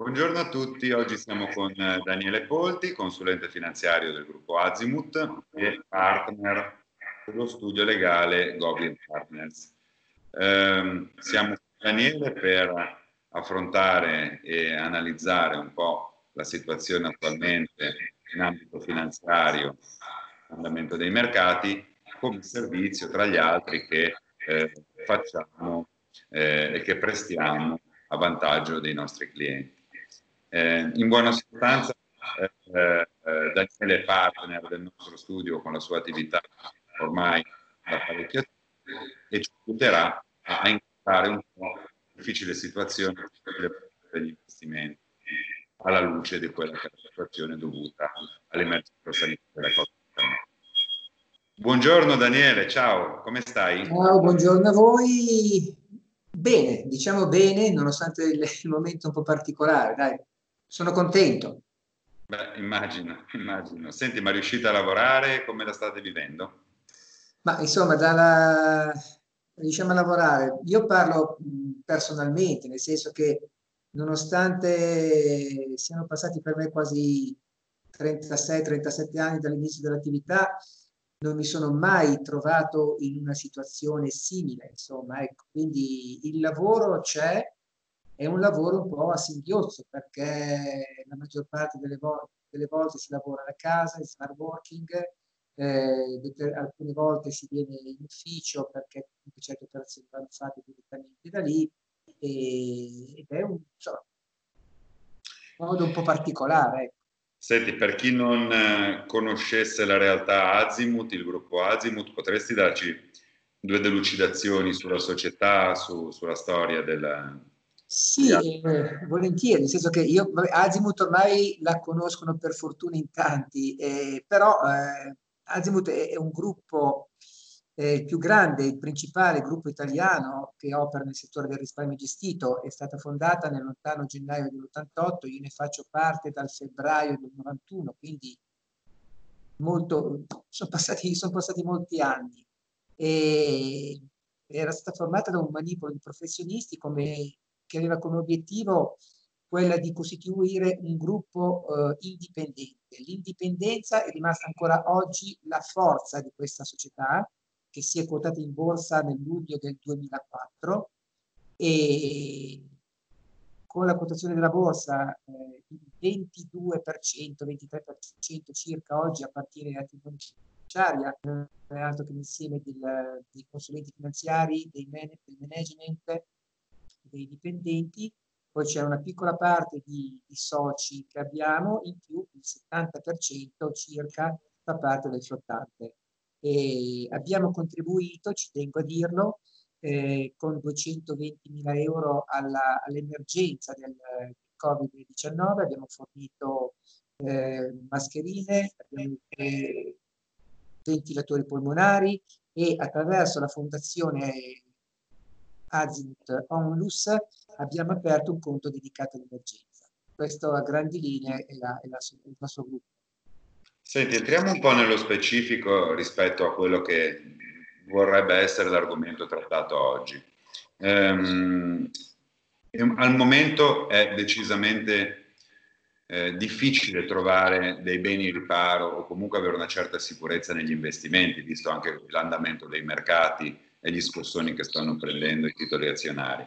Buongiorno a tutti, oggi siamo con eh, Daniele Polti, consulente finanziario del gruppo Azimut e partner dello studio legale Goblin Partners. Eh, siamo con Daniele per affrontare e analizzare un po' la situazione attualmente in ambito finanziario, andamento dei mercati, come servizio tra gli altri che eh, facciamo eh, e che prestiamo a vantaggio dei nostri clienti. Eh, in buona sostanza, eh, eh, Daniele è partner del nostro studio con la sua attività ormai da parecchio tempo e ci aiuterà a incontrare un po' la difficile situazione degli investimenti alla luce di quella che è la situazione dovuta all'emergenza sanitaria della Covid-19. Buongiorno Daniele, ciao, come stai? Ciao, buongiorno a voi. Bene, diciamo bene, nonostante il momento un po' particolare, dai, sono contento. Beh, immagino, immagino. Senti, ma riuscite a lavorare? Come la state vivendo? Ma insomma, dalla, diciamo a lavorare, io parlo personalmente, nel senso che nonostante siano passati per me quasi 36-37 anni dall'inizio dell'attività, non mi sono mai trovato in una situazione simile, insomma, ecco, quindi il lavoro c'è, è un lavoro un po' a singhiozzo perché la maggior parte delle, vo- delle volte si lavora da casa, in smart working, eh, alcune volte si viene in ufficio perché certe operazioni vanno fatte direttamente da lì e, ed è un, insomma, un modo un po' particolare. Ecco. Senti, per chi non eh, conoscesse la realtà Azimut, il gruppo Azimut, potresti darci due delucidazioni sulla società, su, sulla storia del... Sì, eh, volentieri, nel senso che io, Azimut ormai la conoscono per fortuna in tanti, eh, però eh, Azimut è, è, un gruppo eh, il più grande, il principale gruppo italiano che opera nel settore del risparmio gestito, è stata fondata nel lontano gennaio dell'88, io ne faccio parte dal febbraio del 91, quindi molto, sono, passati, sono passati molti anni. E era stata formata da un manipolo di professionisti come, che aveva come obiettivo quella di costituire un gruppo eh, indipendente. L'indipendenza è rimasta ancora oggi la forza di questa società che si è quotata in borsa nel luglio del 2004 e con la quotazione della borsa eh, il 22%, 23% circa oggi appartiene alla finanziaria, non è altro che l'insieme del, dei consulenti finanziari, dei man- del management, dei dipendenti, poi c'è una piccola parte di, di soci che abbiamo, in più il 70% circa fa parte del flottante. E abbiamo contribuito, ci tengo a dirlo, eh, con 220 mila euro all'emergenza del, del Covid-19, abbiamo fornito eh, mascherine, abbiamo, eh, ventilatori polmonari e attraverso la fondazione Azimut Onlus abbiamo aperto un conto dedicato all'emergenza. Questo a grandi linee è, la, è la, il nostro gruppo. Senti, entriamo un po' nello specifico rispetto a quello che vorrebbe essere l'argomento trattato oggi. Um, al momento è decisamente eh, difficile trovare dei beni riparo o comunque avere una certa sicurezza negli investimenti, visto anche l'andamento dei mercati e gli scossoni che stanno prendendo i titoli azionari.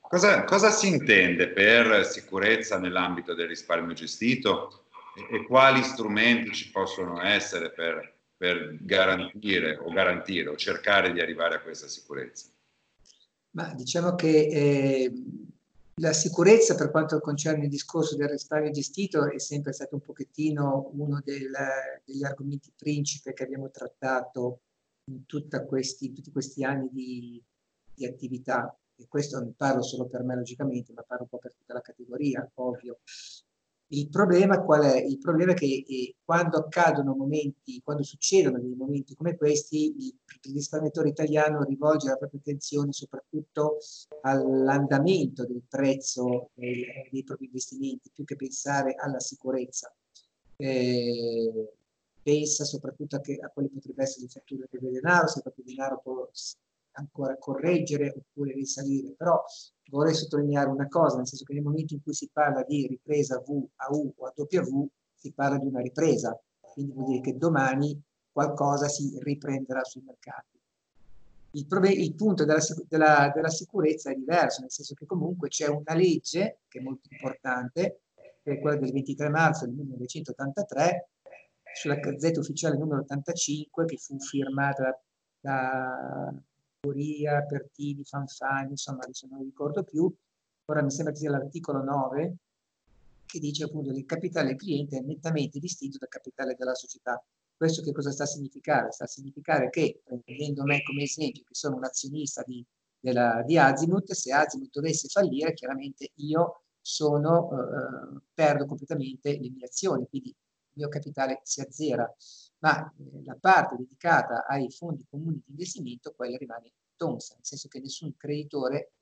Cosa, cosa si intende per sicurezza nell'ambito del risparmio gestito e, quali strumenti ci possono essere per, per garantire o garantire o cercare di arrivare a questa sicurezza? Ma diciamo che eh, la sicurezza per quanto concerne il discorso del risparmio gestito è sempre stato un pochettino uno del, degli argomenti principe che abbiamo trattato in, questi, tutti questi anni di, di, attività. E questo non parlo solo per me logicamente, ma parlo un po' per tutta la categoria, ovvio. Il problema qual è? Il problema è che eh, quando accadono momenti, quando succedono dei momenti come questi, il, il risparmiatore italiano rivolge la propria attenzione soprattutto all'andamento del prezzo dei, dei propri investimenti, più che pensare alla sicurezza. Eh, pensa soprattutto a, che, a quali potrebbe essere le fatture del denaro, se il proprio denaro può ancora correggere oppure risalire, però vorrei sottolineare una cosa, nel senso che nel momento in cui si parla di ripresa V a U o a W, si parla di una ripresa, quindi vuol dire che domani qualcosa si riprenderà sui mercati. Il, il punto della, della, della, sicurezza è diverso, nel senso che comunque c'è una legge che è molto importante, che è quella del 23 marzo del 1983, sulla Gazzetta Ufficiale numero 85, che fu firmata da Goria, Pertini, Fanfani, insomma adesso non ricordo più, ora mi sembra che sia l'articolo 9, che dice appunto che il capitale del cliente è nettamente distinto dal capitale della società. Questo che cosa sta a significare? Sta a significare che, prendendo me come esempio, che sono un azionista di, della, di Azimut, se Azimut dovesse fallire, chiaramente io sono, eh, perdo completamente le mie azioni, quindi mio capitale si azzera, ma eh, la parte dedicata ai fondi comuni di investimento, quella rimane tonsa, nel senso che nessun creditore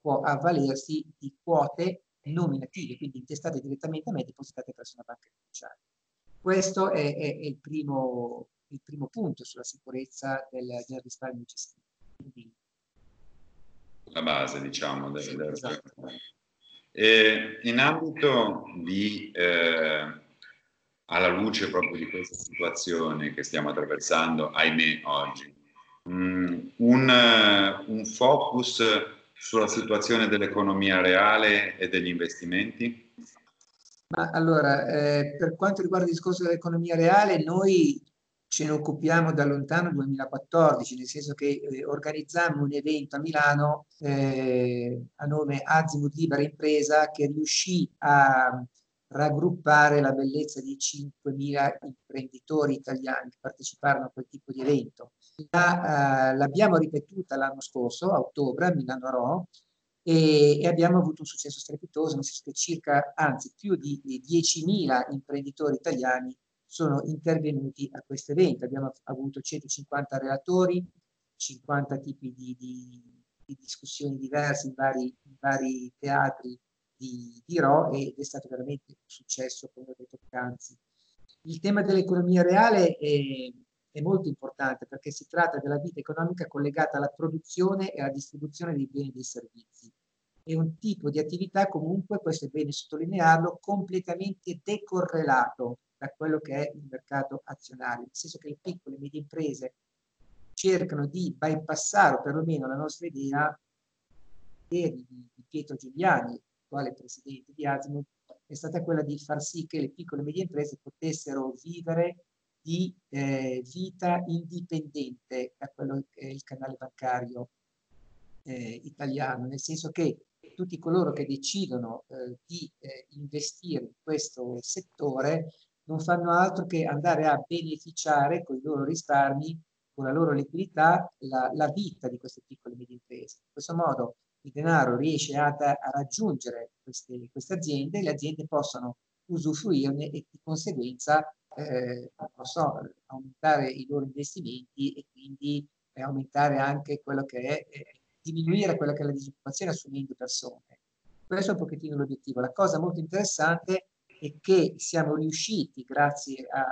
può avvalersi di quote nominative, quindi intestate direttamente a me, depositate presso una banca fiduciaria. Questo è, è, è il, primo, il, primo, punto sulla sicurezza del, del risparmio gestito. Quindi, la base, diciamo, del, del... Esatto. E in ambito di, eh, alla luce proprio di questa situazione che stiamo attraversando, ahimè, oggi, mm, un, un focus sulla situazione dell'economia reale e degli investimenti? Ma allora, eh, per quanto riguarda il discorso dell'economia reale, noi ce ne occupiamo da lontano 2014, nel senso che eh, organizzammo un evento a Milano eh, a nome Azimut Libera Impresa che riuscì a raggruppare la bellezza di 5.000 imprenditori italiani che parteciparono a quel tipo di evento. La, uh, l'abbiamo ripetuta l'anno scorso, a ottobre, a Milano Ro, e, e, abbiamo avuto un successo strepitoso, nel senso che circa, anzi più di, di 10.000 imprenditori italiani sono intervenuti a questo evento. Abbiamo avuto 150 relatori, 50 tipi di, di, di discussioni diverse in vari, in vari teatri di, di Ro ed è stato veramente un successo, come ho detto poc'anzi. Il tema dell'economia reale è, è molto importante perché si tratta della vita economica collegata alla produzione e alla distribuzione dei beni e dei servizi. È un tipo di attività comunque, questo è bene sottolinearlo, completamente decorrelato da quello che è il mercato azionario, nel senso che le piccole e medie imprese cercano di bypassare, o perlomeno la nostra idea di, di Pietro Giuliani, attuale presidente di Azimut, è stata quella di far sì che le piccole e medie imprese potessero vivere di eh, vita indipendente da quello che è il canale bancario eh, italiano, nel senso che tutti coloro che decidono eh, di eh, investire in questo settore non fanno altro che andare a beneficiare con i loro risparmi, con la loro liquidità, la, la vita di queste piccole e medie imprese. In questo modo il denaro riesce a, a raggiungere queste, queste, aziende le aziende possono usufruirne e di conseguenza eh, so, aumentare i loro investimenti e quindi eh, aumentare anche quello che è, eh, diminuire quella che è la disoccupazione assumendo persone. Questo è un pochettino l'obiettivo. La cosa molto interessante è che siamo riusciti, grazie a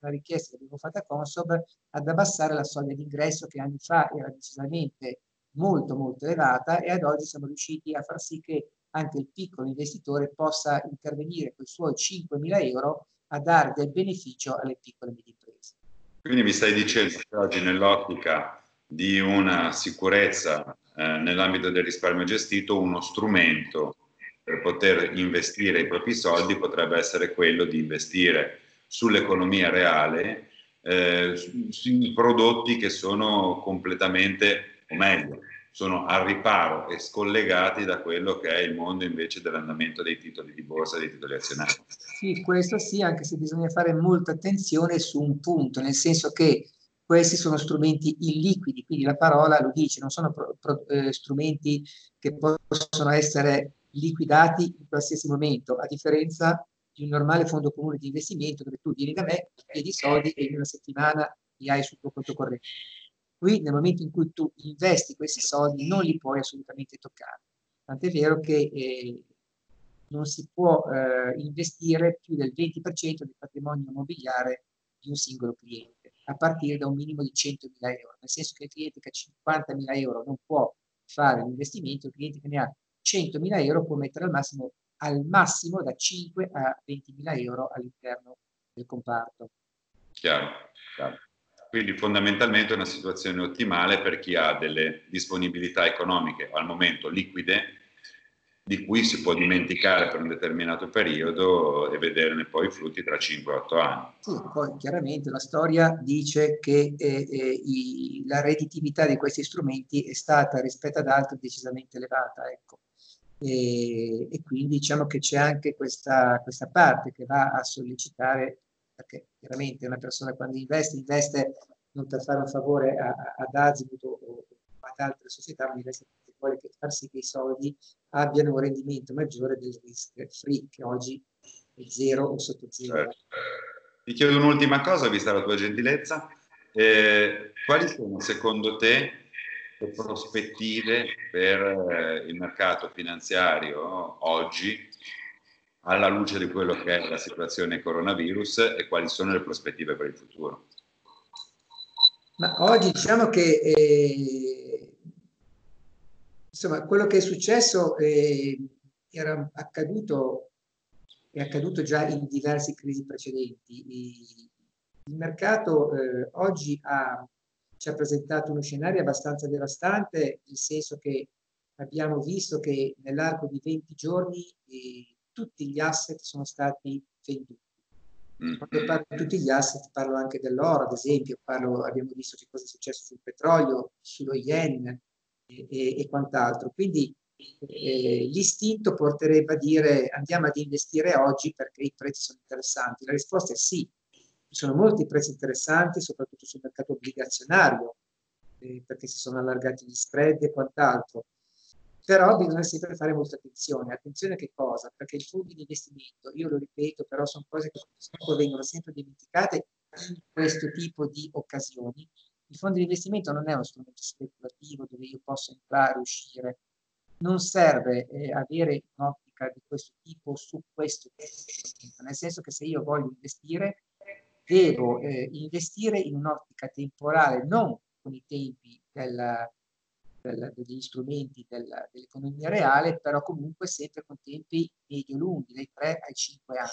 una richiesta che abbiamo fatto a Consob, ad abbassare la soglia d'ingresso che anni fa era decisamente molto molto elevata e ad oggi siamo riusciti a far sì che anche il piccolo investitore possa intervenire con i suoi 5.000 euro a dare del beneficio alle piccole e medie imprese. Quindi mi stai dicendo che oggi nell'ottica di una sicurezza eh, nell'ambito del risparmio gestito, uno strumento per poter investire i propri soldi potrebbe essere quello di investire sull'economia reale eh, sui prodotti che sono completamente o meglio, sono al riparo e scollegati da quello che è il mondo invece dell'andamento dei titoli di borsa, dei titoli azionari. Sì, questo sì, anche se bisogna fare molta attenzione su un punto, nel senso che questi sono strumenti illiquidi, quindi la parola lo dice, non sono pro, pro, eh, strumenti che possono essere liquidati in qualsiasi momento, a differenza di un normale fondo comune di investimento dove tu vieni da me, chiedi soldi e in una settimana li hai sul tuo conto corrente. Qui nel momento in cui tu investi questi soldi non li puoi assolutamente toccare. Tant'è vero che eh, non si può eh, investire più del 20% del patrimonio immobiliare di un singolo cliente, a partire da un minimo di 100.000 euro, nel senso che il cliente che ha 50.000 euro non può fare l'investimento, il cliente che ne ha 100.000 euro può mettere al massimo, al massimo da 5 a 20.000 euro all'interno del comparto. Chiaro, chiaro. Quindi fondamentalmente è una situazione ottimale per chi ha delle disponibilità economiche al momento liquide di cui si può dimenticare per un determinato periodo e vederne poi i frutti tra 5-8 anni. Sì, poi chiaramente la storia dice che eh, eh, i, la redditività di questi strumenti è stata rispetto ad altri decisamente elevata. Ecco. E, e, quindi diciamo che c'è anche questa, questa parte che va a sollecitare, perché chiaramente una persona quando investe, investe non per fare un favore a, a, ad Azimut o, ad altre società, ma investe perché vuole far sì che i soldi abbiano un rendimento maggiore del risk free, che oggi è zero o sotto zero. Certo. Ti chiedo un'ultima cosa, vista la tua gentilezza. Eh, quali sono secondo te le prospettive per eh, il mercato finanziario oggi alla luce di quello che è la situazione coronavirus e quali sono le prospettive per il futuro? Ma oggi diciamo che eh, insomma, quello che è successo eh, era accaduto, è accaduto già in diverse crisi precedenti. Il mercato eh, oggi ha, ci ha presentato uno scenario abbastanza devastante, nel senso che abbiamo visto che nell'arco di 20 giorni eh, tutti gli asset sono stati venduti. Mm. Quando parlo di tutti gli asset parlo anche dell'oro, ad esempio, parlo, abbiamo visto che cosa è successo sul petrolio, sullo yen e, e, e quant'altro. Quindi eh, l'istinto porterebbe a dire andiamo ad investire oggi perché i prezzi sono interessanti. La risposta è sì, ci sono molti prezzi interessanti, soprattutto sul mercato obbligazionario, eh, perché si sono allargati gli spread e quant'altro. Però bisogna sempre fare molta attenzione. Attenzione a che cosa? Perché i fondi di investimento, io lo ripeto, però sono cose che vengono sempre dimenticate in questo tipo di occasioni. Il fondo di investimento non è uno strumento speculativo dove io posso entrare e uscire. Non serve eh, avere un'ottica di questo tipo su questo strumento, nel senso che se io voglio investire, devo eh, investire in un'ottica temporale, non con i tempi della, del, degli strumenti del, dell'economia reale, però comunque sempre con tempi medio-lunghi, dai 3 ai 5 anni.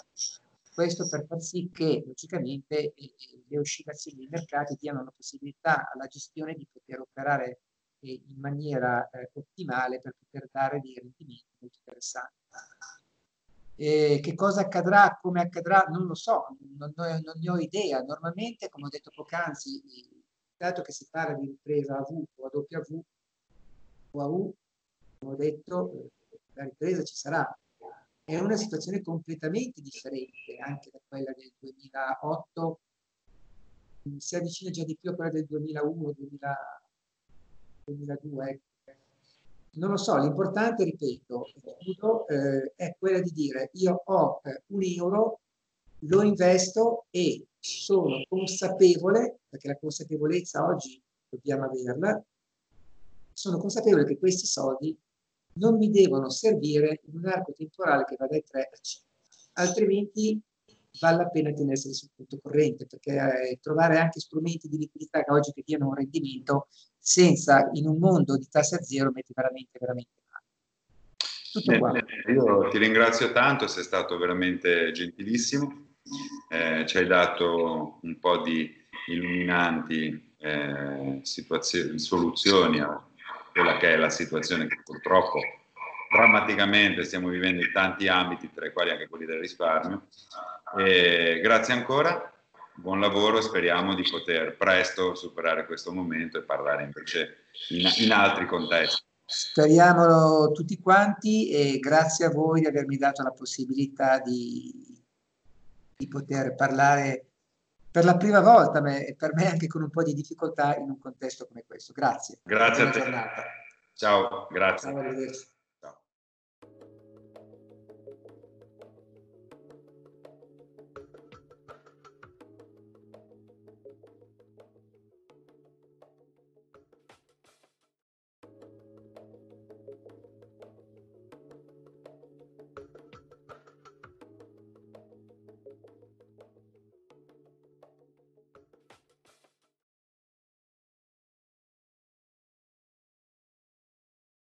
Questo per far sì che logicamente eh, le oscillazioni dei mercati diano la possibilità alla gestione di poter operare eh, in maniera eh, ottimale per poter dare dei rendimenti molto interessanti. Eh, che cosa accadrà, come accadrà, non lo so, non, non, non, ne ho idea. Normalmente, come ho detto poc'anzi, dato che si parla di ripresa a V o a W, UAU, come ho detto, la ripresa ci sarà. È una situazione completamente differente anche da quella del 2008, si avvicina già di più a quella del 2001, 2000, 2002. Ecco. Non lo so, l'importante, ripeto, eh, è quella di dire io ho eh, un euro, lo investo e sono consapevole, perché la consapevolezza oggi dobbiamo averla, sono consapevole che questi soldi non mi devono servire in un arco temporale che va dai 3 a 5, altrimenti vale la pena tenersi sul punto corrente, perché eh, trovare anche strumenti di liquidità che oggi che diano un rendimento senza, in un mondo di tasse a zero, metti veramente, veramente male. io ti ringrazio tanto, sei stato veramente gentilissimo, eh, ci hai dato un po' di illuminanti eh, soluzioni a quella che è la situazione che purtroppo drammaticamente stiamo vivendo in tanti ambiti, tra i quali anche quelli del risparmio. E grazie ancora, buon lavoro e speriamo di poter presto superare questo momento e parlare invece in, in altri contesti. Speriamo tutti quanti e grazie a voi di avermi dato la possibilità di, di poter parlare per la prima volta, e per me anche con un po' di difficoltà in un contesto come questo. Grazie. Grazie Buona a te. Giornata. Ciao, grazie. Ciao,